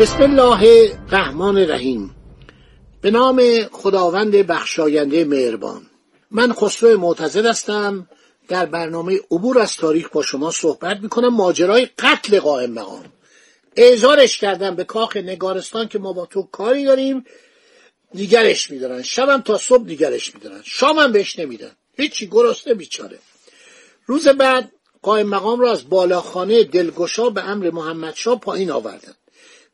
بسم الله الرحمن الرحیم. به نام خداوند بخشاینده مهربان. من خسرو معتزد هستم. در برنامه عبور از تاریخ با شما صحبت می‌کنم. ماجرای قتل قائم مقام. اعزارش کردم به کاخ نگارستان که ما با تو کاری داریم. دیگرش میدارن. شبم تا صبح دیگرش میدارن. شامم بهش نمیدن. هیچی گرسنه بیچاره. روز بعد قائم مقام را از بالاخانه دلگشا به امر محمدشاه پایین آوردن.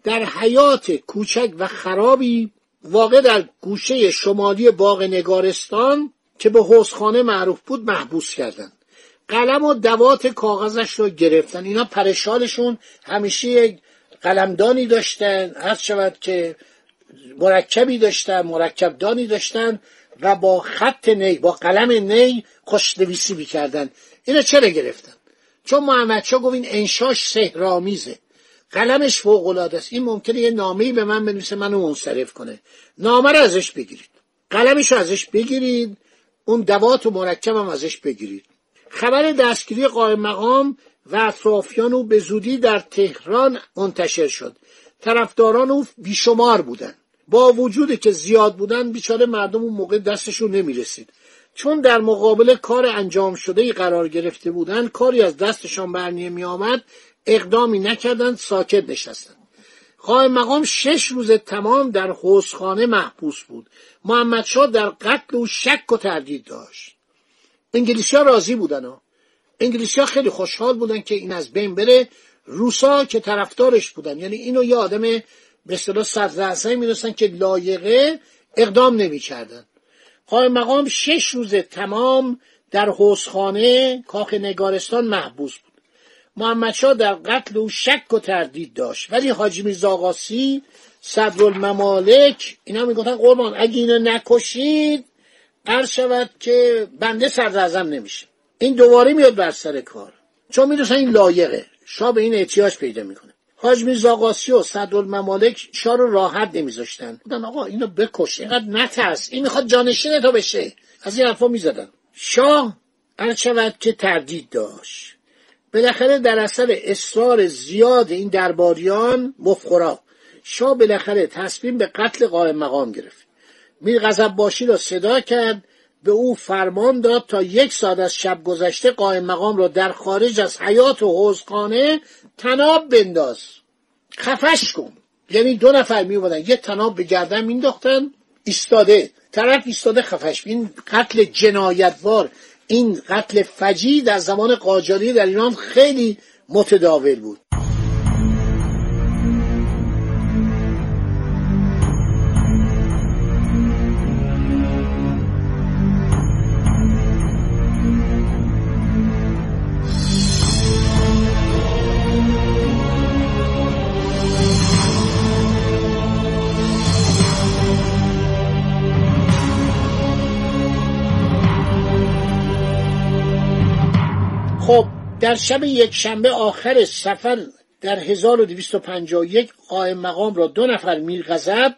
در حیات کوچک و خرابی واقع در گوشه شمالی باغ نگارستان که به حوزخانه معروف بود محبوس کردن قلم و دوات کاغذش رو گرفتن. اینا پرشالشون همیشه یک قلمدانی داشتن. هر شود که مرکبی داشتن مرکبدانی داشتن و با خط نی با قلم نی خوشنویسی می‌کردن. اینا چرا گرفتن؟ چون محمد گفت این انشاش سهرامیزه قلمش فوق العاده است. این ممکنه یه نامه‌ای به من بنویسه منو منصرف کنه. نامه رو ازش بگیرید. قلمش رو ازش بگیرید. اون دوات و مرکب هم ازش بگیرید. خبر دستگیری قائم مقام و اطرافیان او به زودی در تهران منتشر شد. طرفداران او بیشمار بودن با وجودی که زیاد بودن بیچاره مردم اون موقع دستشون نمی‌رسید. چون در مقابل کار انجام شده قرار گرفته بودن کاری از دستشان برنیه می آمد اقدامی نکردند ساکت نشستند. قائم مقام شش روز تمام در حوزخانه محبوس بود. محمدشاه در قتل و شک و تردید داشت. انگلیسی راضی بودن ها. انگلیسی خیلی خوشحال بودن که این از بین بره. روسا که طرفدارش بودن. یعنی اینو یه آدم به اصطلاح صدر می‌دونستن که لایقه اقدام نمی‌کردن. قائم مقام شش روز تمام در حوزخانه کاخ نگارستان محبوس بود. محمدشاه در قتل او شک و تردید داشت. ولی حاجی میرزا آقاسی صدرالممالک اینا می‌گفتن قربان اگه اینو نکشید عرض شود که بنده صدر نمیشه. این دوباره میاد بر سر کار. چون می‌دونن این لایقه. شاه به این احتیاج پیدا می‌کنه. حاج میرزا قاسی و صدرالممالک شاه رو راحت نمیذاشتن. بودن آقا اینو بکش اینقدر نترس این می‌خواد جانشین تو بشه. از این حرفا می‌زدن. شاه عرض شود که تردید داشت. بالاخره در اثر اصرار زیاد این درباریان مفخورا شاه بالاخره تصمیم به قتل قائم مقام گرفت. میر غضب باشی را صدا کرد به او فرمان داد تا یک ساعت از شب گذشته قائم مقام را در خارج از حیات و حوزخانه تناب بنداز. خفش کن. یعنی دو نفر می بودن یه تناب به گردن مینداختن ایستاده. طرف ایستاده خفش. این قتل جنایتوار. این قتل فجی در زمان قاجاری در ایران خیلی متداول بود. در شب یک شنبه آخر سفر در 1251 قائم مقام را دو نفر میر غضب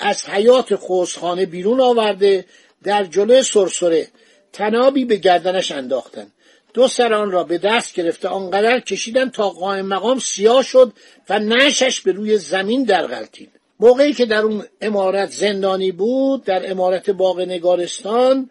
از حیات خوزخانه بیرون آورده در جلوی سرسره تنابی به گردنش انداختند دو سر آن را به دست گرفته آنقدر کشیدن تا قائم مقام سیاه شد و نشش به روی زمین در غلطید. موقعی که در اون امارت زندانی بود در امارت باغ نگارستان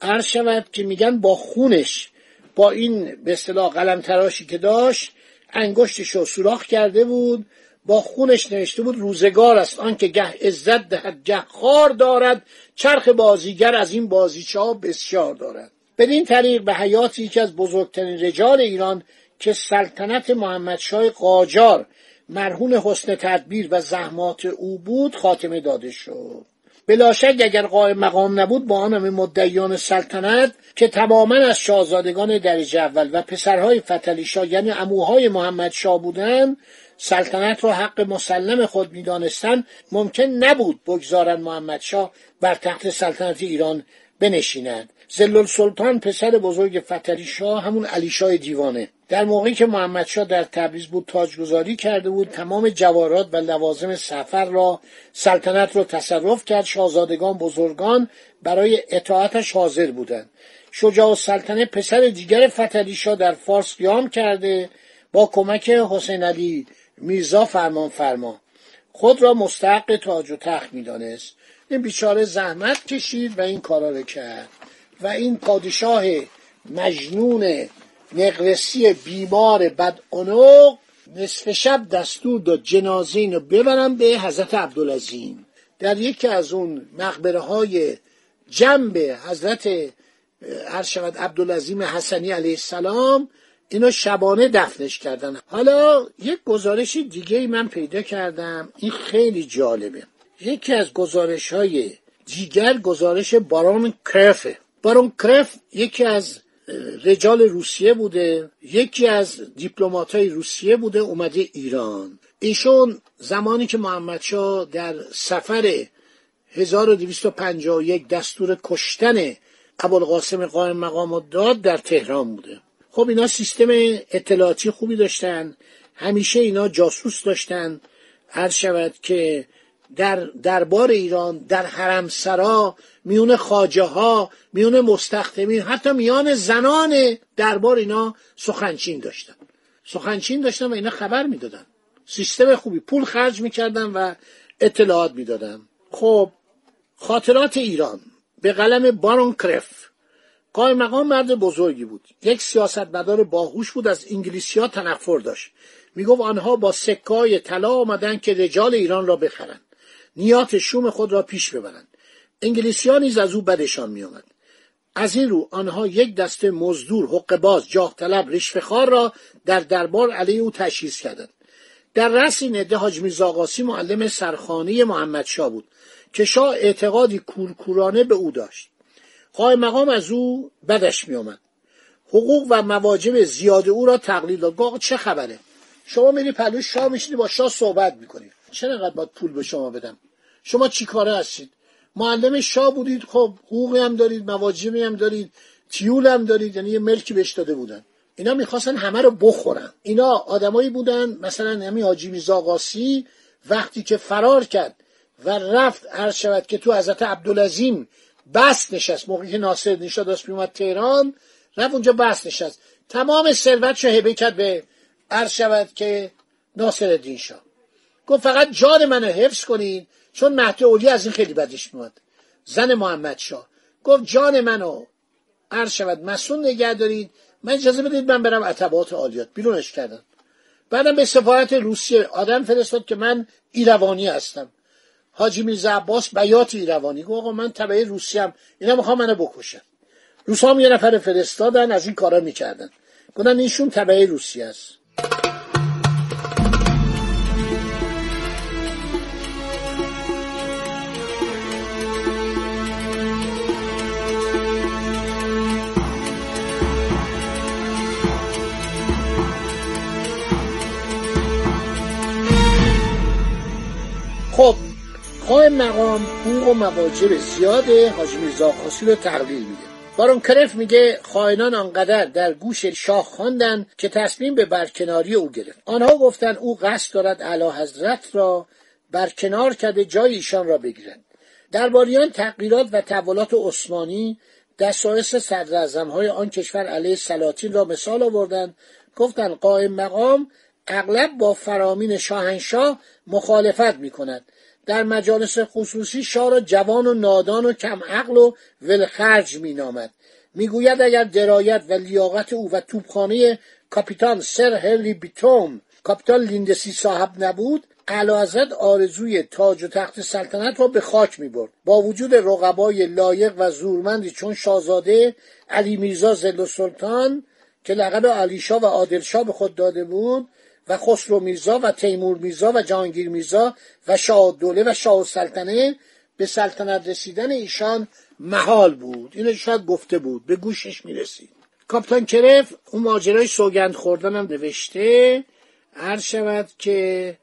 عرض شود که میگن با خونش با این به اصطلاح قلم تراشی که داشت انگشتش رو سوراخ کرده بود با خونش نوشته بود روزگار است آنکه گه عزت دهد گه خار دارد چرخ بازیگر از این بازیچه ها بسیار دارد. بدین طریق به حیات یکی از بزرگترین رجال ایران که سلطنت محمدشاه قاجار مرهون حسن تدبیر و زحمات او بود خاتمه داده شد. بلاشک اگر قائم مقام نبود با آن همه مدعیان سلطنت که تماما از شاهزادگان درجه اول و پسرهای فتلیشا یعنی اموهای محمد شاه بودند سلطنت را حق مسلم خود می‌دانستند ممکن نبود بگذارند محمد شاه بر تخت سلطنت ایران بنشیند. زلل سلطان پسر بزرگ فتری شاه همون علی شاه دیوانه. در موقعی که محمد شاه در تبریز بود تاجگذاری کرده بود تمام جوارات و لوازم سفر را سلطنت را تصرف کرد شاهزادگان بزرگان برای اطاعتش حاضر بودند. شجاع السلطنه پسر دیگر فتری شاه در فارس قیام کرده با کمک حسین علی میرزا فرمان فرما. خود را مستحق تاج و تخت می‌دانست. این بیچاره زحمت کشید و این کارا رو کرد. و این پادشاه مجنون نقرسی بیمار بد نصف شب دستور داد جنازه رو ببرن به حضرت عبدالعظیم. در یکی از اون مقبره های جنب حضرت هر شود عبدالعظیم حسنی علیه السلام اینو شبانه دفنش کردن. حالا یک گزارش دیگه من پیدا کردم این خیلی جالبه. یکی از گزارش های دیگر گزارش بارون کرفه. بارون کرف یکی از رجال روسیه بوده یکی از دیپلمات های روسیه بوده اومده ایران. ایشون زمانی که محمدشاه در سفر 1251 دستور کشتن ابوالقاسم قائم مقام داد در تهران بوده. خب اینا سیستم اطلاعاتی خوبی داشتن همیشه اینا جاسوس داشتن. هر شود که در دربار ایران در حرم سرا میون خاجه ها میون مستخدمین حتی میان زنان دربار اینا سخنچین داشتن. سخنچین داشتن و اینا خبر می‌دادن. سیستم خوبی. پول خرج می‌کردن و اطلاعات می‌دادن. خب خاطرات ایران. به قلم بارون کرف. قای مقام مرد بزرگی بود. یک سیاستمدار باهوش بود از انگلیسی ها تنفر داشت. می‌گفت آنها با سکای طلا آمدن که رجال ایران را بخرند. نیات شوم خود را پیش ببرند. انگلیسی نیز از او بدشان میآمد. از این رو آنها یک دسته مزدور حقباز جاه طلب رشوهخوار را در دربار علیه او تشخیص کردند. در رأس این عده حاج میرزا معلم سرخانه محمد شاه بود که شاه اعتقادی کورکورانه به او داشت. قای مقام از او بدش میآمد. حقوق و مواجب زیاد او را تقلیل داد. چه خبره؟ شما میری پلوی شاه میشینی با شاه صحبت می‌کنی. چرا انقدر باید پول به شما بدم؟ شما چی کاره هستید؟ معلم شاه بودید خب حقوقی هم دارید مواجبی هم دارید تیول هم دارید یعنی یه ملکی بهش داده بودن. اینا می‌خواستن همه رو بخورن. اینا آدمایی بودن مثلا همین حاجی میرزا وقتی که فرار کرد و رفت هر شود که تو حضرت عبدالعظیم بس نشست. موقعی که ناصر نشاد داشت میومد تهران رفت اونجا بس نشست. تمام ثروت رو هبه کرد به عرض شود که ناصر شاه. گفت فقط جان منو حفظ کنید. چون مهد اولی از این خیلی بدش میاد زن محمد شاه. گفت جان منو عرض شود مسون نگه دارید. من اجازه بدید من برم عتبات عالیات. بیرونش کردن بعدم به سفارت روسیه آدم فرستاد که من ایروانی هستم. حاجی میرزا عباس بیات ایروانی. گفت آقا من تبعی روسیه هم اینا می‌خوام منو بکشن. روس هم یه نفر فرستادن از این کارا می‌کردن. گفتن ایشون تبعی روسیه است. خب قائم مقام حقوق و مواجب زیاد حاجی میرزا خاصی رو تقلیل میده. بارون کرف میگه خائنان آنقدر در گوش شاه خواندند که تصمیم به برکناری او گرفت. آنها گفتند او قصد دارد اعلی حضرت را برکنار کرده جای ایشان را بگیرند درباریان تغییرات و تحولات عثمانی دستایس صدر های آن کشور علیه سلاطین را مثال آوردند. گفتند قائم مقام اغلب با فرامین شاهنشاه مخالفت می کند در مجالس خصوصی شاه را جوان و نادان و کم عقل و ولخرج می نامد می‌گوید اگر درایت و لیاقت او و توپخانه کاپیتان سر هرلی بیتوم کاپیتان لیندسی صاحب نبود حضرت آرزوی تاج و تخت سلطنت را به خاک می برد. با وجود رقبای لایق و زورمندی چون شاهزاده علی میرزا زل سلطان که لقب علیشا و عادلشاه به خود داده بود و خسرو میرزا و تیمور میرزا و جهانگیر میرزا و شاه دوله و شاه سلطنه به سلطنت رسیدن ایشان محال بود. اینو شاید گفته بود. به گوشش می‌رسید. کاپتان کرف اون ماجرای سوگند خوردن هم نوشته. عرض شود که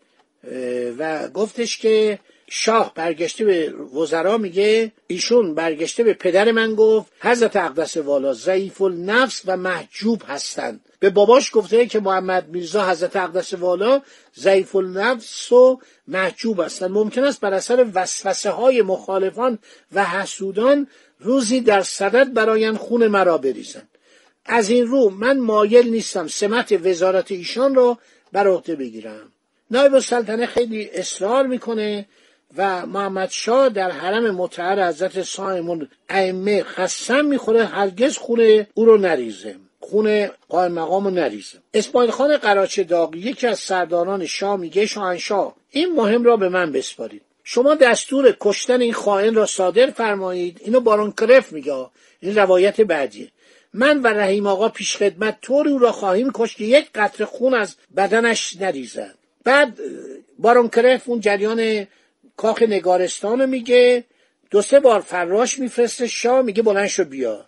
و گفتش که شاه برگشته به وزرا میگه ایشون برگشته به پدر من گفت حضرت اقدس والا ضعیف النفس و محجوب هستند. به باباش گفته که محمد میرزا حضرت اقدس والا ضعیف النفس و محجوب هستند ممکن است بر اثر وسوسه های مخالفان و حسودان روزی در صدد براین خون مرا بریزند. از این رو من مایل نیستم سمت وزارت ایشان را بر عهده بگیرم. نایب السلطنه خیلی اصرار می‌کنه و محمد شاه در حرم متحر حضرت سایمون ائمه قسم می‌خوره هرگز خونه او رو نریزه. خونه قائم مقام رو نریزه. اسماعیل خان قراچه داغ یکی از سرداران شاه میگه شاهنشاه این مهم را به من بسپارید. شما دستور کشتن این خائن را صادر فرمایید. اینو بارون کرف میگه. این روایت بعدیه. من و رحیم آقا پیش خدمت طوری او را خواهیم کشت که یک قطره خون از بدنش نریزد. بعد بارون کرف اون جریان کاخ نگارستان میگه. دو سه بار فراش میفرسته شاه میگه بلند شو بیا.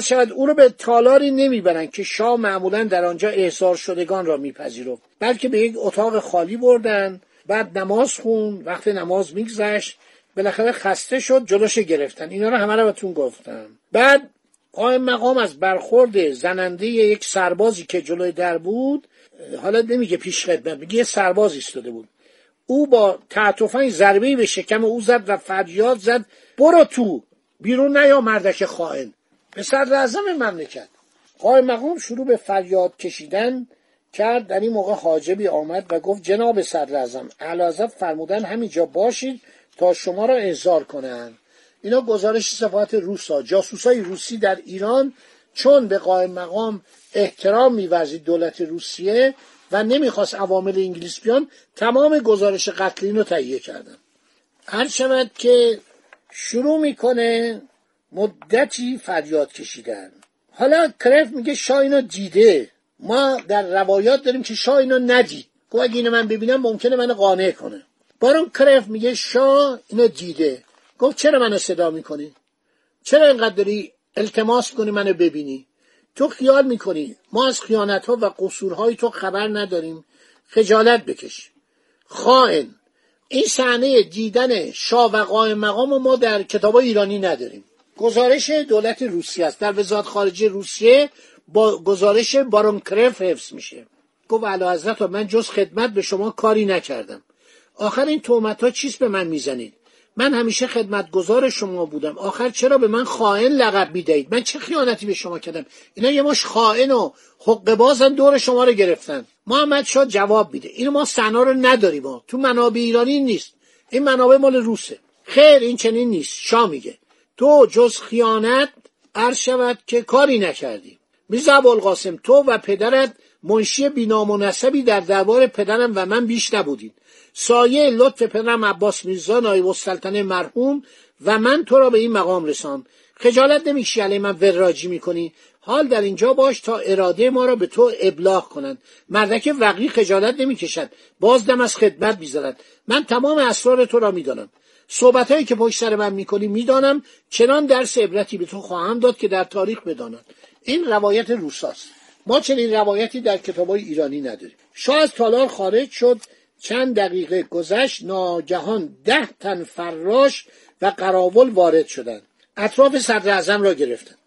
شود او رو به تالاری نمی‌برن که شاه معمولا در آنجا احضار شدگان را میپذیرفت بلکه به یک اتاق خالی بردن بعد نماز خون وقت نماز میگذشت بالاخره خسته شد جلوش گرفتن. اینا رو همه رو بهتون گفتم. بعد قائم مقام از برخورد زننده یک سربازی که جلوی در بود حالا نمیگه پیش خدمت میگه یه سرباز ایستاده بود. او با تعطفنگ ضربه به شکم او زد و فریاد زد برو تو بیرون نیا مردک خائن. به صدر مملکت. قائم مقام شروع به فریاد کشیدن کرد. در این موقع حاجبی آمد و گفت جناب صدر اعظم اعلی فرمودن همینجا باشید تا شما را احضار کنند اینا گزارش صفات روسا. جاسوسای روسی در ایران چون به قائم مقام احترام میورزید دولت روسیه و نمی‌خواست عوامل انگلیس بیان تمام گزارش قتل رو تهیه کردن. هر شود که شروع می‌کنه مدتی فریاد کشیدن. حالا کرف میگه شاه اینو دیده. ما در روایات داریم که شاه اینو ندید. گفت اگه اینو من ببینم ممکنه منو قانع کنه. بارون کرف میگه شاه اینو دیده. گفت چرا منو صدا می‌کنی؟ چرا اینقدر داری التماس کنی منو ببینی؟ تو خیال می‌کنی ما از خیانت ها و قصورهای تو خبر نداریم. خجالت بکش. خائن. این صحنه دیدن شاه و قائم مقام ما در کتاب ایرانی نداریم. گزارش دولت روسیه است. در وزارت خارجه روسیه با گزارش بارون کرف حفظ میشه. گفت علا حضرت من جز خدمت به شما کاری نکردم. آخر این تومت ها چیست به من می‌زنید؟ من همیشه خدمتگزار شما بودم. آخر چرا به من خائن لقب می‌دهید؟ من چه خیانتی به شما کردم؟ اینا یه ماش خائن و حق بازن دور شما رو گرفتن. محمد شاه جواب میده. اینو ما سنا رو نداریم تو منابع ایرانی نیست. این منابع مال روسه. خیر این چنین نیست. شاه میگه. تو جز خیانت عرض شود که کاری نکردی میرزا ابوالقاسم تو و پدرت منشی بینام و نسبی در دربار پدرم و من بیش نبودید. سایه لطف پدرم عباس میرزا نایب السلطنه مرحوم و من تو را به این مقام رسان. خجالت نمی‌کشی علی من وراجی می‌کنی. حال در اینجا باش تا اراده ما را به تو ابلاغ کنند. مردک وقی خجالت نمی‌کشد. باز دم از خدمت می‌زند. من تمام اسرار تو را می‌دانم. صحبت هایی که پشت سر من می‌کنی می‌دانم چنان درس عبرتی به تو خواهم داد که در تاریخ بدانند این روایت روساست. ما چنین روایتی در کتاب ایرانی نداریم. شاه از تالار خارج شد چند دقیقه گذشت ناگهان ده تن فراش و قراول وارد شدند. اطراف صدر اعظم را گرفتند.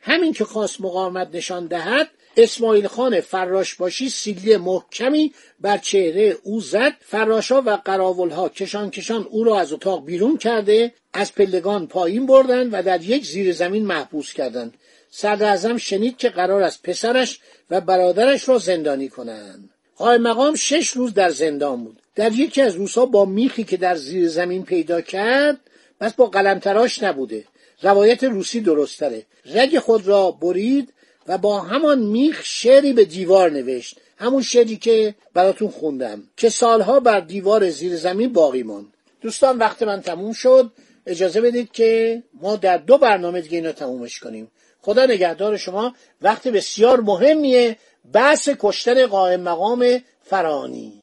همین که خواست مقاومت نشان دهد اسماعیل خان فراش باشی سیلی محکمی بر چهره او زد. فراشا و قراولها کشان کشان او را از اتاق بیرون کرده از پلگان پایین بردند و در یک زیر زمین محبوس کردند. صدر شنید که قرار است پسرش و برادرش را زندانی کنند. قائم مقام شش روز در زندان بود. در یکی از روزها با میخی که در زیر زمین پیدا کرد بس با قلمتراش نبوده. روایت روسی درستره رگ خود را برید و با همان میخ شعری به دیوار نوشت. همون شعری که براتون خوندم که سالها بر دیوار زیر زمین باقی ماند. دوستان وقت من تموم شد. اجازه بدید که ما در دو برنامه دیگه اینو تمومش کنیم. خدا نگهدار شما. وقت بسیار مهمیه. بحث کشتن قائم مقام فرانی.